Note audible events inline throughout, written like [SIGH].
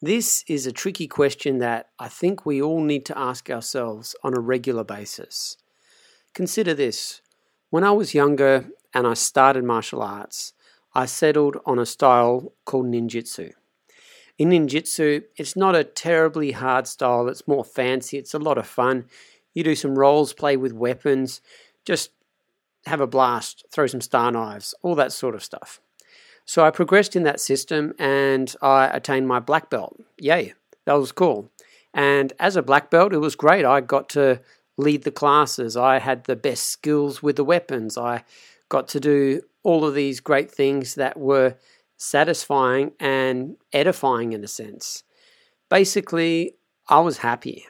This is a tricky question that I think we all need to ask ourselves on a regular basis. Consider this when I was younger and I started martial arts, I settled on a style called ninjutsu. In ninjutsu, it's not a terribly hard style, it's more fancy, it's a lot of fun. You do some rolls, play with weapons, just have a blast, throw some star knives, all that sort of stuff. So I progressed in that system and I attained my black belt. Yay, that was cool. And as a black belt, it was great. I got to lead the classes. I had the best skills with the weapons. I got to do all of these great things that were satisfying and edifying in a sense. Basically, I was happy.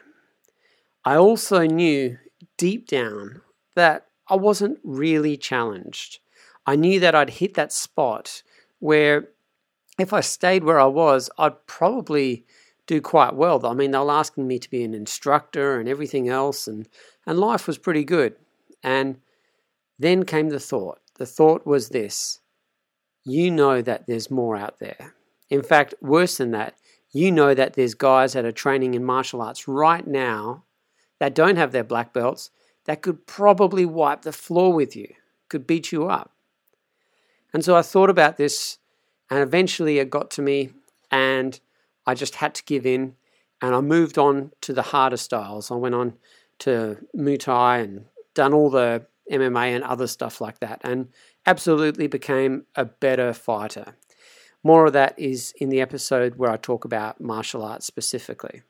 I also knew deep down that I wasn't really challenged. I knew that I'd hit that spot where if I stayed where I was, I'd probably do quite well. I mean, they were asking me to be an instructor and everything else, and, and life was pretty good. And then came the thought. The thought was this you know that there's more out there. In fact, worse than that, you know that there's guys that are training in martial arts right now that don't have their black belts that could probably wipe the floor with you, could beat you up. And so I thought about this, and eventually it got to me, and I just had to give in. And I moved on to the harder styles. I went on to Muay Thai and done all the MMA and other stuff like that, and absolutely became a better fighter. More of that is in the episode where I talk about martial arts specifically.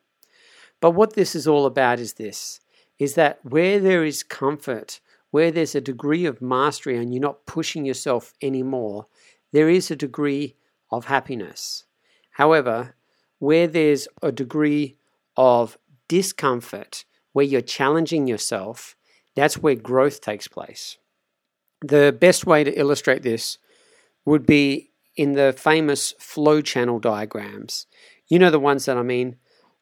But what this is all about is this is that where there is comfort, where there's a degree of mastery and you're not pushing yourself anymore, there is a degree of happiness. However, where there's a degree of discomfort, where you're challenging yourself, that's where growth takes place. The best way to illustrate this would be in the famous flow channel diagrams. You know the ones that I mean.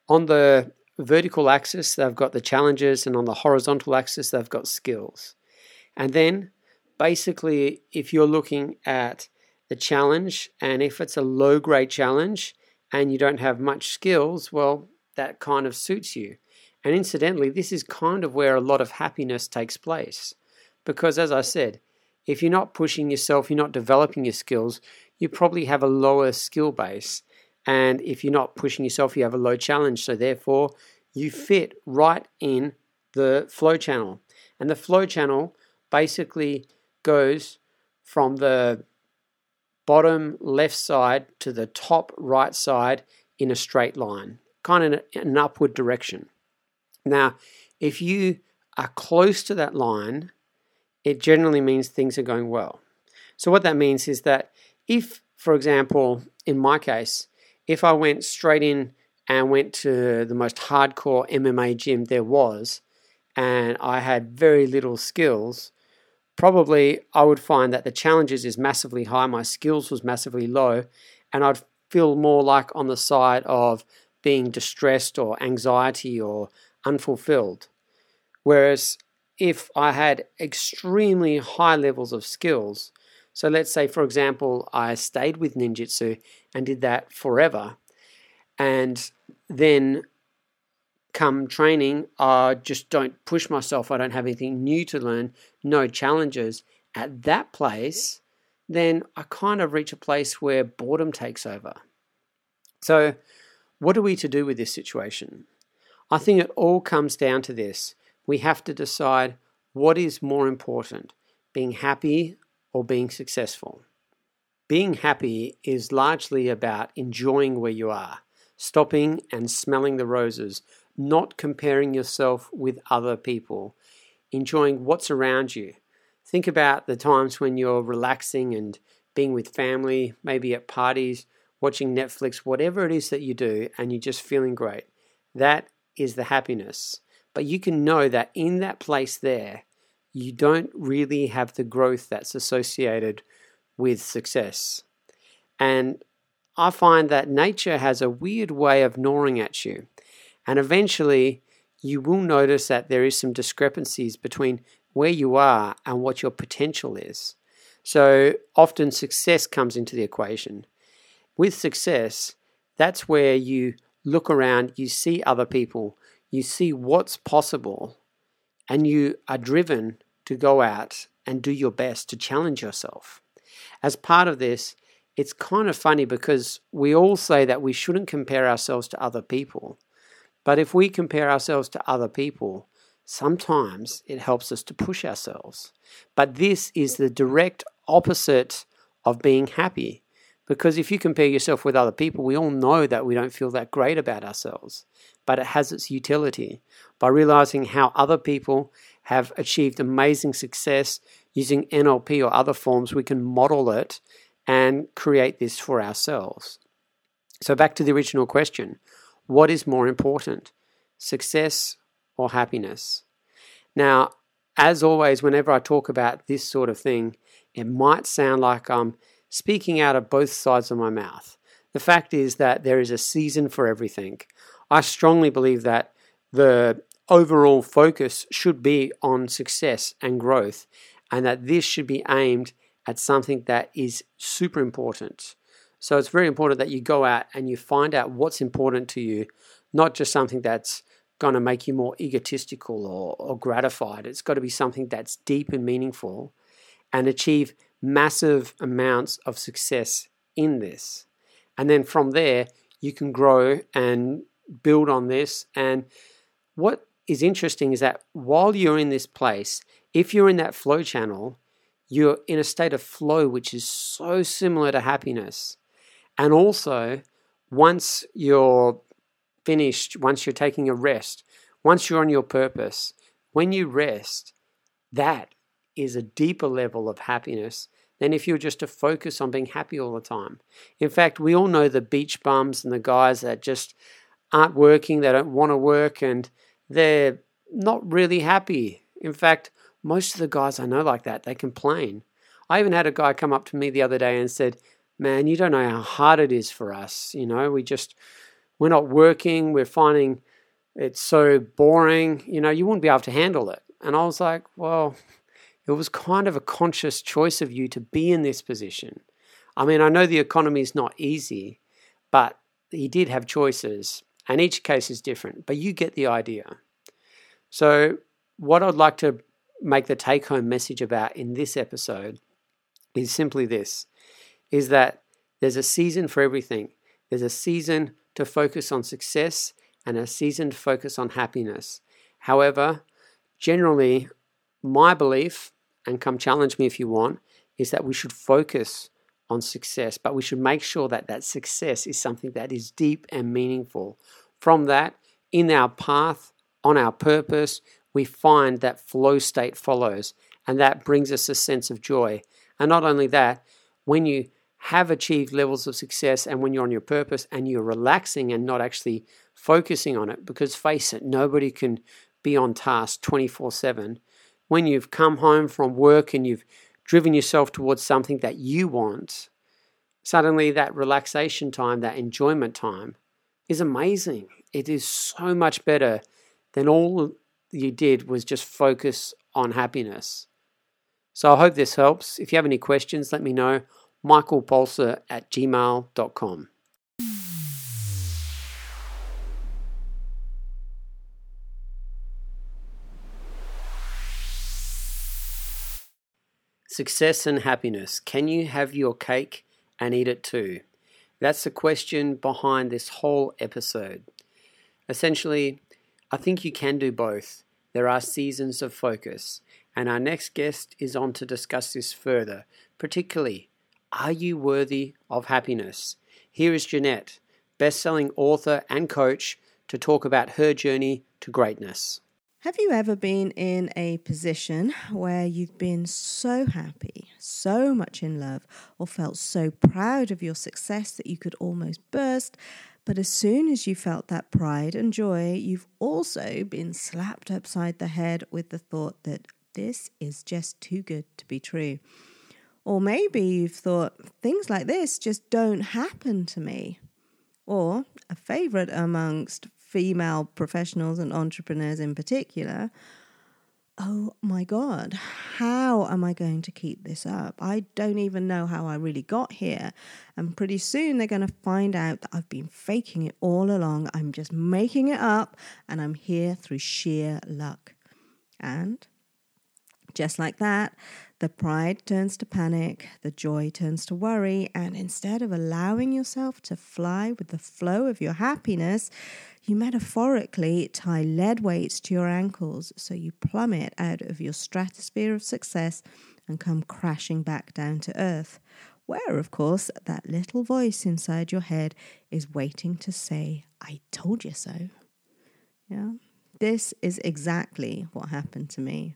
On the vertical axis, they've got the challenges, and on the horizontal axis, they've got skills. And then basically, if you're looking at the challenge, and if it's a low grade challenge and you don't have much skills, well, that kind of suits you. And incidentally, this is kind of where a lot of happiness takes place. Because as I said, if you're not pushing yourself, you're not developing your skills, you probably have a lower skill base. And if you're not pushing yourself, you have a low challenge. So therefore, you fit right in the flow channel. And the flow channel basically goes from the bottom left side to the top right side in a straight line, kind of an upward direction. Now, if you are close to that line, it generally means things are going well. So, what that means is that if, for example, in my case, if I went straight in and went to the most hardcore MMA gym there was, and I had very little skills, probably I would find that the challenges is massively high, my skills was massively low, and I'd feel more like on the side of being distressed or anxiety or unfulfilled. Whereas if I had extremely high levels of skills, so let's say, for example, I stayed with ninjutsu and did that forever, and then come training, I just don't push myself. I don't have anything new to learn, no challenges at that place. Then I kind of reach a place where boredom takes over. So, what are we to do with this situation? I think it all comes down to this. We have to decide what is more important being happy or being successful. Being happy is largely about enjoying where you are, stopping and smelling the roses, not comparing yourself with other people, enjoying what's around you. Think about the times when you're relaxing and being with family, maybe at parties, watching Netflix, whatever it is that you do, and you're just feeling great. That is the happiness. But you can know that in that place there, you don't really have the growth that's associated with success. And I find that nature has a weird way of gnawing at you. And eventually, you will notice that there is some discrepancies between where you are and what your potential is. So often success comes into the equation. With success, that's where you look around, you see other people, you see what's possible, and you are driven to go out and do your best to challenge yourself. As part of this, it's kind of funny because we all say that we shouldn't compare ourselves to other people. But if we compare ourselves to other people, sometimes it helps us to push ourselves. But this is the direct opposite of being happy. Because if you compare yourself with other people, we all know that we don't feel that great about ourselves. But it has its utility. By realizing how other people have achieved amazing success using NLP or other forms, we can model it and create this for ourselves. So, back to the original question what is more important, success or happiness? Now, as always, whenever I talk about this sort of thing, it might sound like I'm speaking out of both sides of my mouth. The fact is that there is a season for everything. I strongly believe that the overall focus should be on success and growth, and that this should be aimed at something that is super important. So it's very important that you go out and you find out what's important to you, not just something that's going to make you more egotistical or, or gratified. It's got to be something that's deep and meaningful and achieve massive amounts of success in this. And then from there, you can grow and build on this. And what is interesting is that while you're in this place, if you're in that flow channel, you're in a state of flow which is so similar to happiness. And also, once you're finished, once you're taking a rest, once you're on your purpose, when you rest, that is a deeper level of happiness than if you're just to focus on being happy all the time. In fact, we all know the beach bums and the guys that just aren't working, they don't want to work, and they're not really happy. In fact, most of the guys I know like that, they complain. I even had a guy come up to me the other day and said, Man, you don't know how hard it is for us. You know, we just, we're not working, we're finding it's so boring. You know, you wouldn't be able to handle it. And I was like, Well, it was kind of a conscious choice of you to be in this position. I mean, I know the economy is not easy, but he did have choices, and each case is different, but you get the idea. So, what I'd like to make the take home message about in this episode is simply this is that there's a season for everything. There's a season to focus on success and a season to focus on happiness. However, generally, my belief and come challenge me if you want, is that we should focus on success, but we should make sure that that success is something that is deep and meaningful. From that, in our path, on our purpose, we find that flow state follows, and that brings us a sense of joy. And not only that, when you have achieved levels of success and when you're on your purpose and you're relaxing and not actually focusing on it, because face it, nobody can be on task 24 7 when you've come home from work and you've driven yourself towards something that you want, suddenly that relaxation time, that enjoyment time is amazing. It is so much better than all you did was just focus on happiness. So I hope this helps. If you have any questions, let me know. Michaelpolser at gmail.com. Success and happiness. Can you have your cake and eat it too? That's the question behind this whole episode. Essentially, I think you can do both. There are seasons of focus, and our next guest is on to discuss this further, particularly are you worthy of happiness? Here is Jeanette, best selling author and coach, to talk about her journey to greatness. Have you ever been in a position where you've been so happy, so much in love, or felt so proud of your success that you could almost burst? But as soon as you felt that pride and joy, you've also been slapped upside the head with the thought that this is just too good to be true. Or maybe you've thought, things like this just don't happen to me. Or a favorite amongst female professionals and entrepreneurs in particular, oh my God, how am I going to keep this up? I don't even know how I really got here. And pretty soon they're going to find out that I've been faking it all along. I'm just making it up and I'm here through sheer luck. And just like that, the pride turns to panic, the joy turns to worry, and instead of allowing yourself to fly with the flow of your happiness, you metaphorically tie lead weights to your ankles so you plummet out of your stratosphere of success and come crashing back down to earth, where, of course, that little voice inside your head is waiting to say, I told you so. Yeah, this is exactly what happened to me.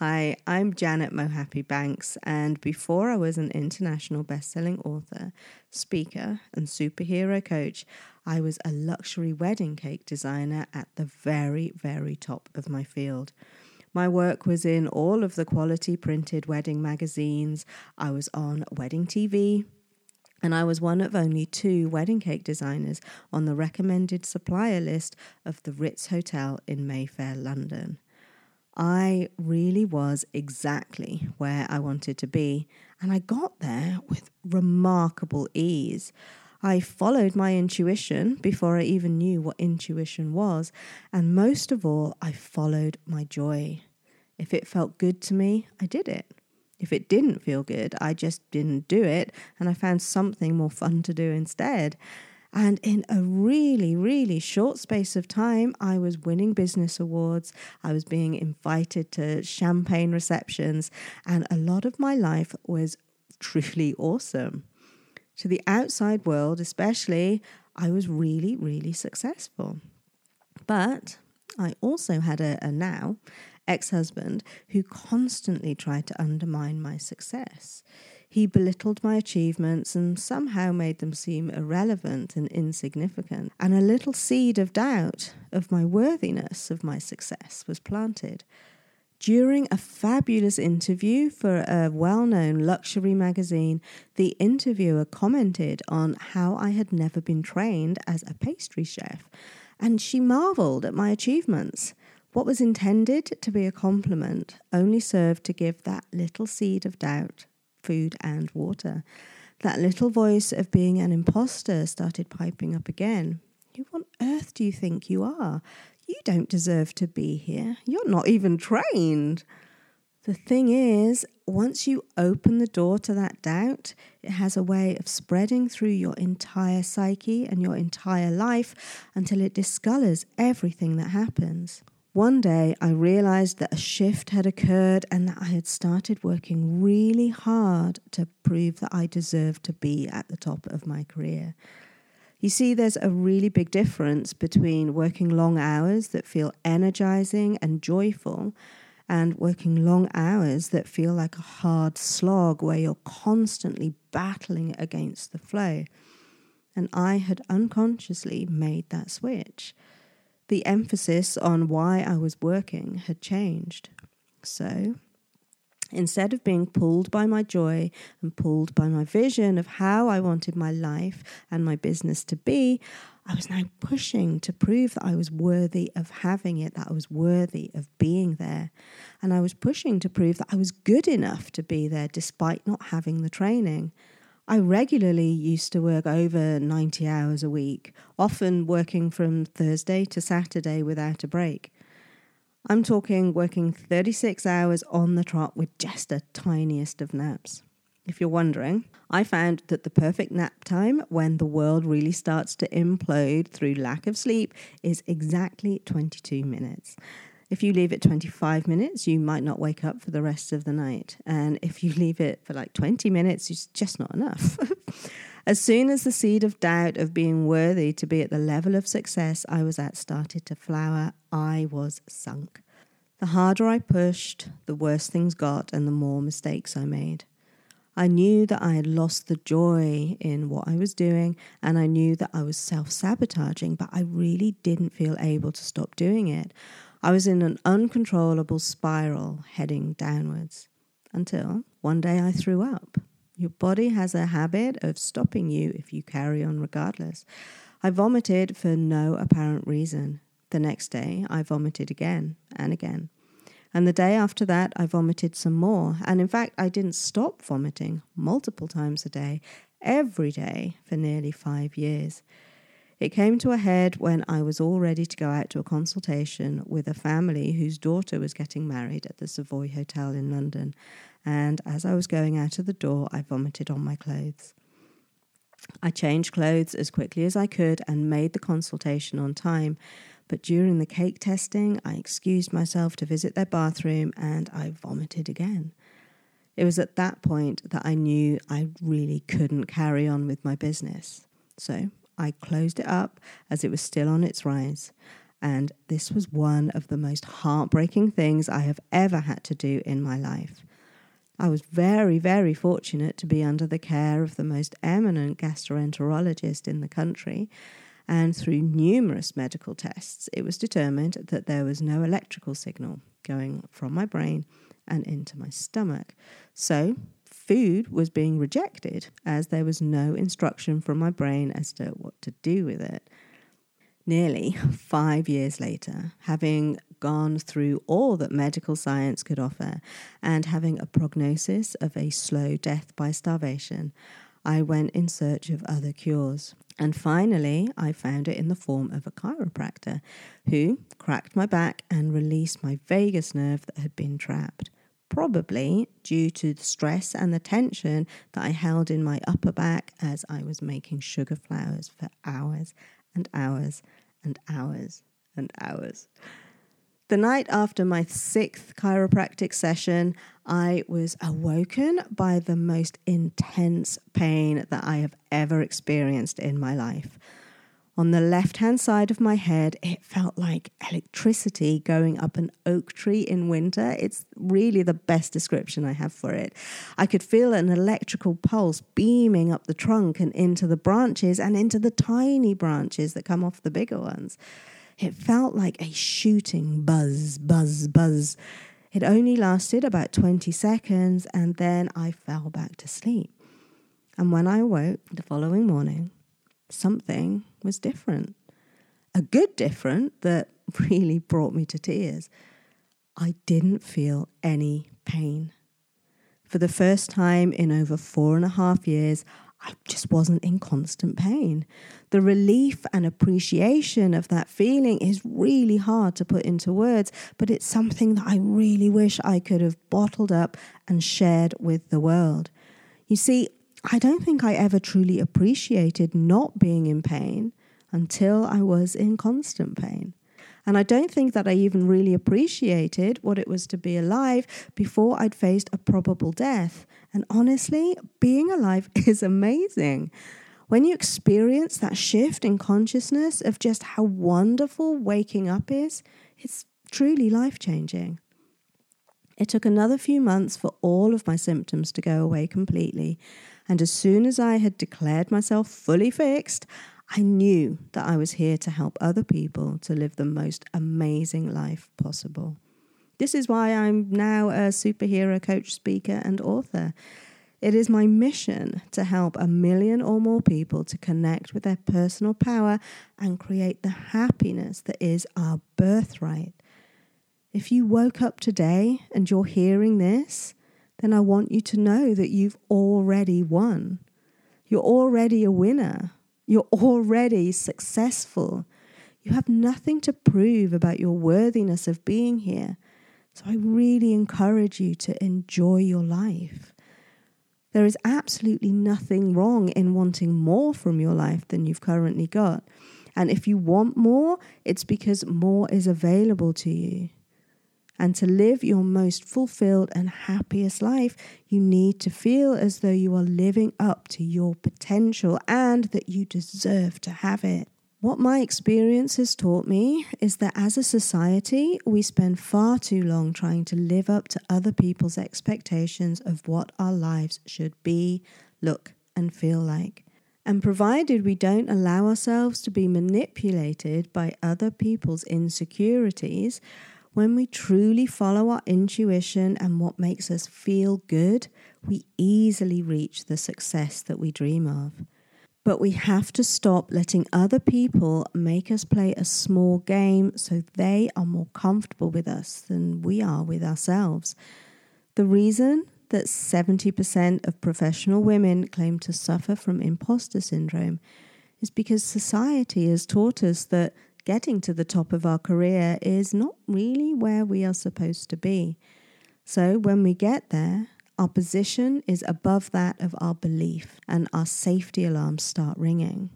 Hi, I'm Janet Mohapi-Banks, and before I was an international best-selling author, speaker, and superhero coach, I was a luxury wedding cake designer at the very, very top of my field. My work was in all of the quality printed wedding magazines. I was on wedding TV, and I was one of only two wedding cake designers on the recommended supplier list of the Ritz Hotel in Mayfair, London. I really was exactly where I wanted to be, and I got there with remarkable ease. I followed my intuition before I even knew what intuition was, and most of all, I followed my joy. If it felt good to me, I did it. If it didn't feel good, I just didn't do it, and I found something more fun to do instead. And in a really, really short space of time, I was winning business awards. I was being invited to champagne receptions, and a lot of my life was [LAUGHS] truly awesome. To the outside world, especially, I was really, really successful. But I also had a, a now ex husband who constantly tried to undermine my success. He belittled my achievements and somehow made them seem irrelevant and insignificant. And a little seed of doubt of my worthiness of my success was planted. During a fabulous interview for a well known luxury magazine, the interviewer commented on how I had never been trained as a pastry chef, and she marveled at my achievements. What was intended to be a compliment only served to give that little seed of doubt food and water. That little voice of being an imposter started piping up again. Who on earth do you think you are? You don't deserve to be here. You're not even trained. The thing is, once you open the door to that doubt, it has a way of spreading through your entire psyche and your entire life until it discolors everything that happens. One day I realized that a shift had occurred and that I had started working really hard to prove that I deserved to be at the top of my career. You see, there's a really big difference between working long hours that feel energizing and joyful and working long hours that feel like a hard slog where you're constantly battling against the flow. And I had unconsciously made that switch the emphasis on why I was working had changed. So, instead of being pulled by my joy and pulled by my vision of how I wanted my life and my business to be, I was now pushing to prove that I was worthy of having it, that I was worthy of being there. And I was pushing to prove that I was good enough to be there despite not having the training. I regularly used to work over 90 hours a week, often working from Thursday to Saturday without a break. I'm talking working 36 hours on the trot with just the tiniest of naps. If you're wondering, I found that the perfect nap time when the world really starts to implode through lack of sleep is exactly 22 minutes. If you leave it 25 minutes, you might not wake up for the rest of the night. And if you [LAUGHS] leave it for like 20 minutes, it's just not enough. [LAUGHS] As soon as the seed of doubt of being worthy to be at the level of success I was at started to flower, I was sunk. The harder I pushed, the worse things got and the more mistakes I made. I knew that I had lost the joy in what I was doing, and I knew that I was self sabotaging, but I really didn't feel able to stop doing it. I was in an uncontrollable spiral heading downwards until one day I threw up. Your body has a habit of stopping you if you carry on regardless. I vomited for no apparent reason. The next day, I vomited again and again. And the day after that, I vomited some more. And in fact, I didn't stop vomiting multiple times a day, every day for nearly five years. It came to a head when I was all ready to go out to a consultation with a family whose daughter was getting married at the Savoy Hotel in London. And as I was going out of the door, I vomited on my clothes. I changed clothes as quickly as I could and made the consultation on time. But during the cake testing, I excused myself to visit their bathroom and I vomited again. It was at that point that I knew I really couldn't carry on with my business. So I closed it up as it was still on its rise. And this was one of the most heartbreaking things I have ever had to do in my life. I was very, very fortunate to be under the care of the most eminent gastroenterologist in the country, and through numerous medical tests, it was determined that there was no electrical signal going from my brain and into my stomach. So, food was being rejected as there was no instruction from my brain as to what to do with it. Nearly five years later, having gone through all that medical science could offer and having a prognosis of a slow death by starvation, I went in search of other cures. And finally, I found it in the form of a chiropractor who cracked my back and released my vagus nerve that had been trapped. Probably due to the stress and the tension that I held in my upper back as I was making sugar flowers for hours and hours and hours and hours. The night after my sixth chiropractic session, I was awoken by the most intense pain that I have ever experienced in my life. On the left hand side of my head, it felt like electricity going up an oak tree in winter. It's really the best description I have for it. I could feel an electrical pulse beaming up the trunk and into the branches and into the tiny branches that come off the bigger ones. It felt like a shooting buzz, buzz, buzz. It only lasted about 20 seconds and then I fell back to sleep. And when I awoke the following morning, something was different. A good different that [LAUGHS] really brought me to tears. I didn't feel any pain. For the first time in over four and a half years, I just wasn't in constant pain. The relief and appreciation of that feeling is really hard to put into words, but it's something that I really wish I could have bottled up and shared with the world. You see, I don't think I ever truly appreciated not being in pain until I was in constant pain. And I don't think that I even really appreciated what it was to be alive before I'd faced a probable death. And honestly, being alive [LAUGHS] is amazing. When you experience that shift in consciousness of just how wonderful waking up is, it's truly life changing. It took another few months for all of my symptoms to go away completely. And as soon as I had declared myself fully fixed, I knew that I was here to help other people to live the most amazing life possible. This is why I'm now a superhero coach, speaker, and author. It is my mission to help a million or more people to connect with their personal power and create the happiness that is our birthright. If you woke up today and you're hearing this, then I want you to know that you've already won. You're already a winner. You're already successful. You have nothing to prove about your worthiness of being here. So I really encourage you to enjoy your life. There is absolutely nothing wrong in wanting more from your life than you've currently got. And if you want more, it's because more is available to you. And to live your most fulfilled and happiest life, you need to feel as though you are living up to your potential and that you deserve to have it. What my experience has taught me is that as a society, we spend far too long trying to live up to other people's expectations of what our lives should be, look, and feel like. And provided we don't allow ourselves to be manipulated by other people's insecurities, when we truly follow our intuition and what makes us feel good, we easily reach the success that we dream of. But we have to stop letting other people make us play a small game so they are more comfortable with us than we are with ourselves. The reason that 70% of professional women claim to suffer from imposter syndrome is because society has taught us that getting to the top of our career is not really where we are supposed to be. So when we get there, our position is above that of our belief, and our safety alarms start ringing.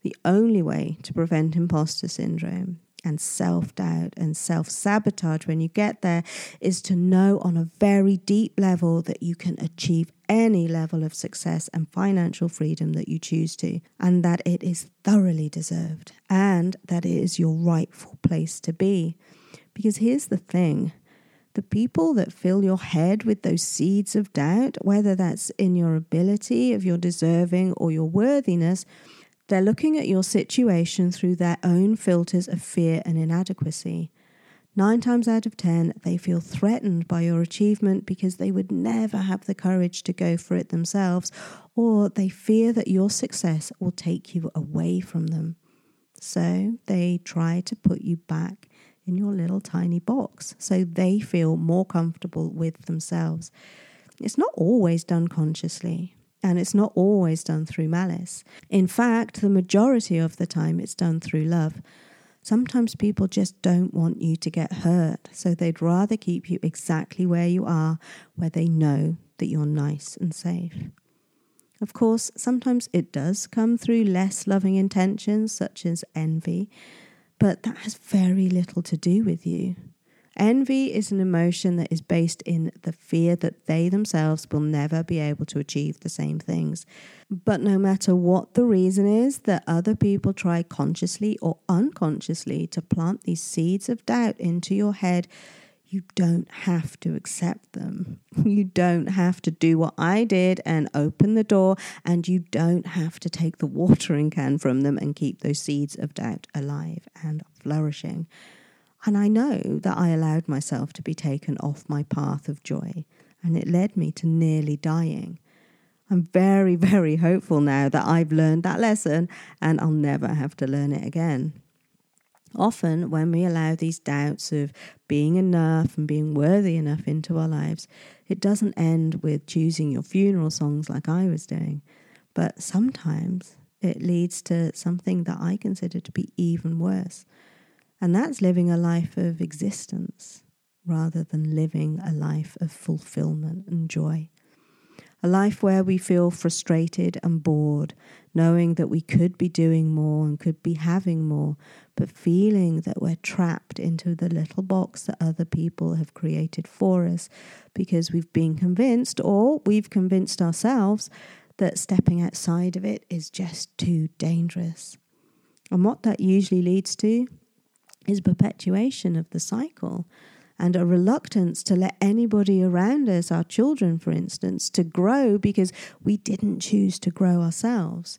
The only way to prevent imposter syndrome and self doubt and self sabotage when you get there is to know on a very deep level that you can achieve any level of success and financial freedom that you choose to, and that it is thoroughly deserved, and that it is your rightful place to be. Because here's the thing the people that fill your head with those seeds of doubt, whether that's in your ability, of your deserving, or your worthiness, they're looking at your situation through their own filters of fear and inadequacy. Nine times out of ten, they feel threatened by your achievement because they would never have the courage to go for it themselves, or they fear that your success will take you away from them. So they try to put you back in your little tiny box so they feel more comfortable with themselves. It's not always done consciously. And it's not always done through malice. In fact, the majority of the time it's done through love. Sometimes people just don't want you to get hurt, so they'd rather keep you exactly where you are, where they know that you're nice and safe. Of course, sometimes it does come through less loving intentions, such as envy, but that has very little to do with you. Envy is an emotion that is based in the fear that they themselves will never be able to achieve the same things. But no matter what the reason is that other people try consciously or unconsciously to plant these seeds of doubt into your head, you don't have to accept them. [LAUGHS] You don't have to do what I did and open the door, and you don't have to take the watering can from them and keep those seeds of doubt alive and flourishing. And I know that I allowed myself to be taken off my path of joy, and it led me to nearly dying. I'm very, [LAUGHS] very hopeful now that I've learned that lesson and I'll never have to learn it again. Often, when we allow these doubts of being enough and being worthy enough into our lives, it doesn't end with choosing your funeral songs like I was doing. But sometimes it leads to something that I consider to be even worse and that's living a life of existence rather than living a life of fulfillment and joy. A life where we feel frustrated and bored, knowing that we could be doing more and could be having more, but feeling that we're trapped into the little box that other people have created for us because we've been convinced or we've convinced ourselves that stepping outside of it is just too dangerous. And what that usually leads to is perpetuation of the cycle and a reluctance to let anybody around us, our children, for instance, to grow because we didn't choose to grow ourselves.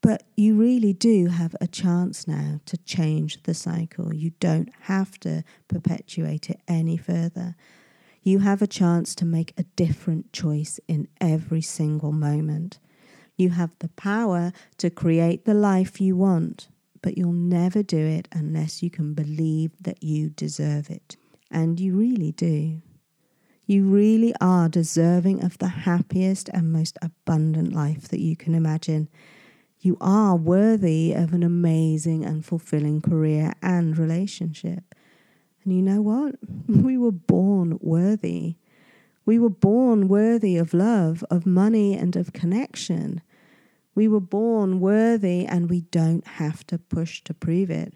But you really do have a chance now to change the cycle. You don't have to perpetuate it any further. You have a chance to make a different choice in every single moment. You have the power to create the life you want but you'll never do it unless you can believe that you deserve it. And you really do. You really are deserving of the happiest and most abundant life that you can imagine. You are worthy of an amazing and fulfilling career and relationship. And you know what? [LAUGHS] We were born worthy. We were born worthy of love, of money, and of connection. We were born worthy and we don't have to push to prove it.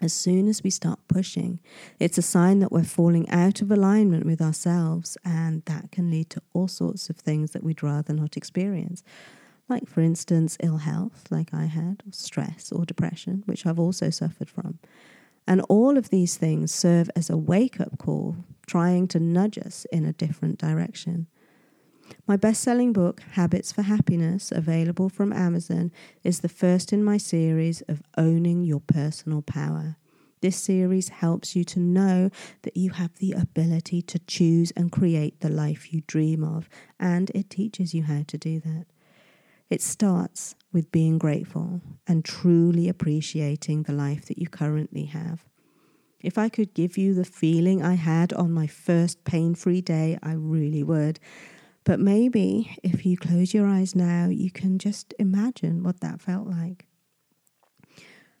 As soon as we start pushing, it's a sign that we're falling out of alignment with ourselves, and that can lead to all sorts of things that we'd rather not experience. Like, for instance, ill health, like I had, or stress or depression, which I've also suffered from. And all of these things serve as a wake up call, trying to nudge us in a different direction. My best selling book, Habits for Happiness, available from Amazon, is the first in my series of Owning Your Personal Power. This series helps you to know that you have the ability to choose and create the life you dream of, and it teaches you how to do that. It starts with being grateful and truly appreciating the life that you currently have. If I could give you the feeling I had on my first pain free day, I really would. But maybe if you close your eyes now, you can just imagine what that felt like.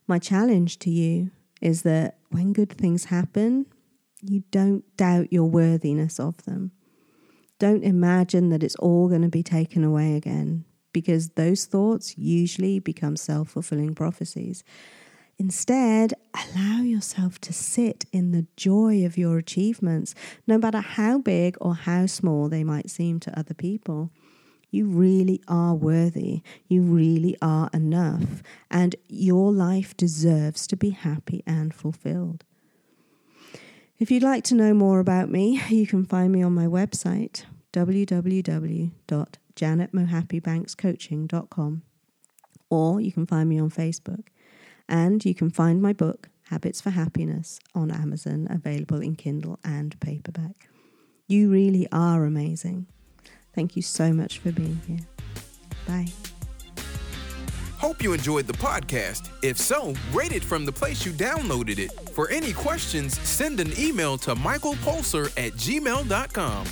My challenge to you is that when good things happen, you don't doubt your worthiness of them. Don't imagine that it's all going to be taken away again, because those thoughts usually become self fulfilling prophecies. Instead, allow yourself to sit in the joy of your achievements, no matter how big or how small they might seem to other people. You really are worthy. You really are enough. And your life deserves to be happy and fulfilled. If you'd like to know more about me, you can find me on my website, www.janetmohappybankscoaching.com, or you can find me on Facebook. And you can find my book, Habits for Happiness, on Amazon, available in Kindle and paperback. You really are amazing. Thank you so much for being here. Bye. Hope you enjoyed the podcast. If so, rate it from the place you downloaded it. For any questions, send an email to michaelpulser at gmail.com.